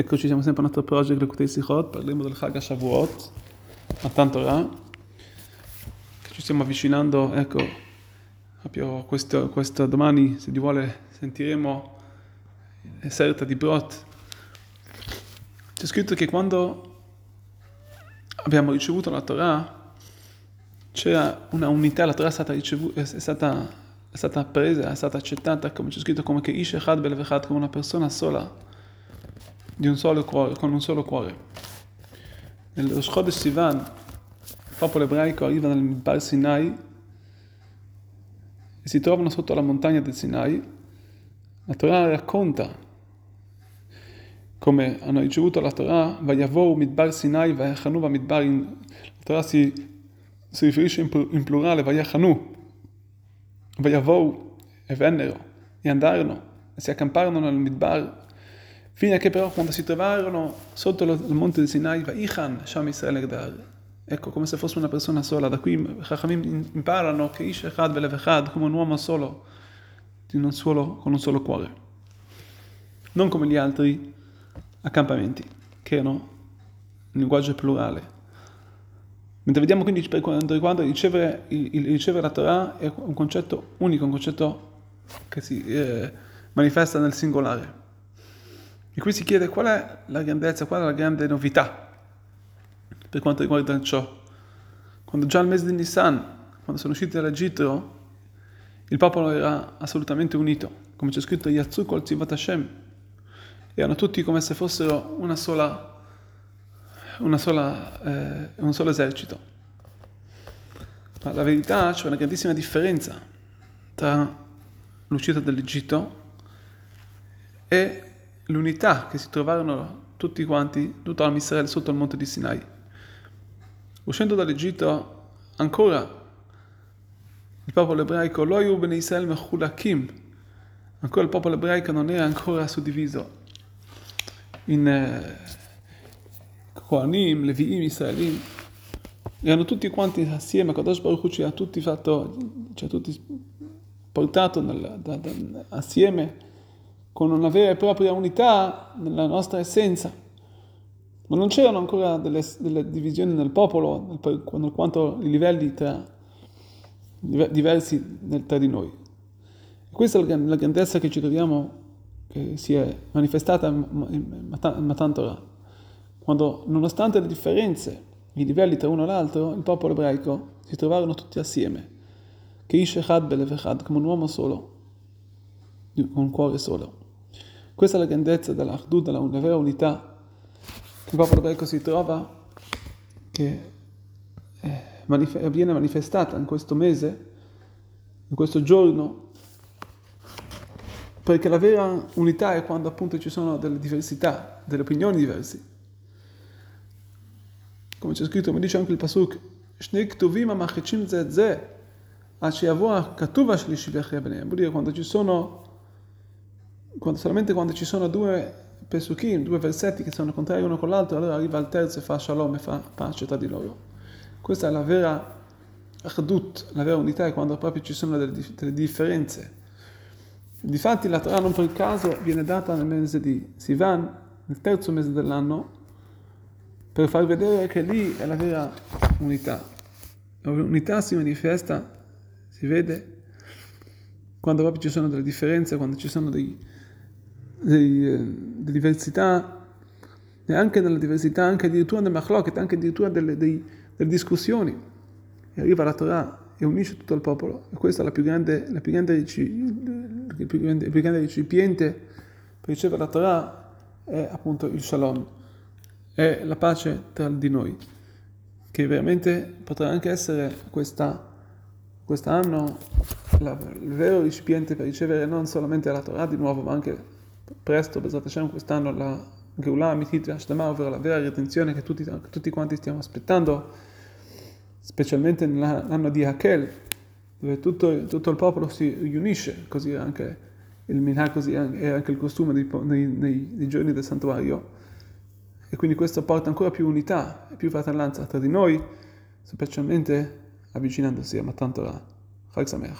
Eccoci, siamo sempre al nostro project Lekutei Sichot, parliamo del Chag Shavuot, Matan Torah, ci stiamo avvicinando, ecco, proprio questo, questo domani, se Dio vuole, sentiremo Serta di Brot. C'è scritto che quando abbiamo ricevuto la Torah, c'era una unità, la Torah è stata, ricevuta, è stata, è stata presa, è stata accettata, come c'è scritto, come che Ish Echad Belevechad, come una persona sola, un solo cuore, con un solo cuore. Nello Shodesh Sivan, il popolo ebraico arriva nel Bar Sinai e si trovano sotto la montagna del Sinai. La Torah racconta come hanno ricevuto la Torah, Vayavou Midbar Sinai, Vayachanu Midbar. La Torah si, si riferisce in, plurale, Vayachanu, Vayavou e vennero e andarono e si accamparono nel Midbar Fino a che però quando si trovarono sotto lo, il monte del Sinai, Vaichan Sham Israel Egdar. Ecco, come se fosse una persona sola. Da qui Chachamim imparano che Ish Echad Belev Echad, come un uomo solo, un solo, con un solo cuore. Non come gli altri accampamenti, che erano in linguaggio plurale. Mentre vediamo quindi per quanto riguarda ricevere, il, il ricevere la Torah è un concetto unico, un concetto che si eh, manifesta nel singolare. E qui si chiede qual è la grandezza, qual è la grande novità per quanto riguarda ciò. Quando già al mese di Nissan, quando sono usciti dall'Egitto, il popolo era assolutamente unito, come c'è scritto Yatsuk al Tzivat Hashem, erano tutti come se fossero una sola, una sola, eh, un solo esercito. Ma la verità c'è una grandissima differenza tra l'uscita dall'Egitto e l'unità che si trovarono tutti quanti, tutto l'Amisrael sotto il monte di Sinai. Uscendo dall'Egitto, ancora il popolo ebraico, lo ben Israel mechulakim, ancora il popolo ebraico non era ancora suddiviso in eh, Kohanim, Leviim, Israelim, erano tutti quanti assieme, Kadosh Baruch ci ha tutti fatto, ci ha tutti portato nel, da, da, assieme con una vera e propria unità nella nostra essenza. Ma non c'erano ancora delle, delle divisioni nel popolo, per quanto i livelli tra, diversi tra di noi. Questa è la grandezza che ci troviamo, che si è manifestata in Matan Torah. Quando, nonostante le differenze, i livelli tra uno e l'altro, il popolo ebraico si trovarono tutti assieme. Che Ish Echad Belev Echad, come un uomo solo, con un cuore solo. Questa è la grandezza dell'Ahdud, della vera unità che il popolo ebraico si trova, che eh, viene manifestata in questo mese, in questo giorno, perché la vera unità è quando appunto ci sono delle diversità, delle opinioni diverse. Come c'è scritto, mi dice anche il Pasuk, Shnek Tuvim Amachechim Zedze, Achiavo Katuva Shlishi Vuol dire quando ci sono quando, solamente quando ci sono due pesukim, due versetti che sono contrari uno con l'altro, allora arriva il terzo e fa shalom e fa pace tra di loro. Questa è la vera achdut, la vera unità, è quando proprio ci sono delle, delle differenze. Difatti la Torah non per caso viene data nel mese di Sivan, nel terzo mese dell'anno, per far vedere che lì è la vera unità. L'unità si manifesta, si vede, quando proprio ci sono delle differenze, quando ci sono dei, dei, eh, delle diversità, e anche nella diversità, anche addirittura nel machloket, anche addirittura delle, dei, delle discussioni. E arriva la Torah e unisce tutto il popolo. E questo è la più grande, la più grande, il, più grande, il più grande recipiente per ricevere la Torah è appunto il shalom, è la pace tra di noi, che veramente potrà anche essere questa, quest'anno la, il vero recipiente per ricevere non solamente la Torah di nuovo, ma anche presto, Bezat Hashem, quest'anno la Geulah Amitit Hashtama, ovvero la vera redenzione che tutti, tutti quanti stiamo aspettando, specialmente nell'anno di Hakel, dove tutto, tutto il popolo si riunisce, così anche il minhag, così è anche il costume nei, nei, nei, giorni del santuario, e quindi questo porta ancora più unità e più fratellanza tra di noi, specialmente avvicinandosi a Matan Torah. Chag Sameach.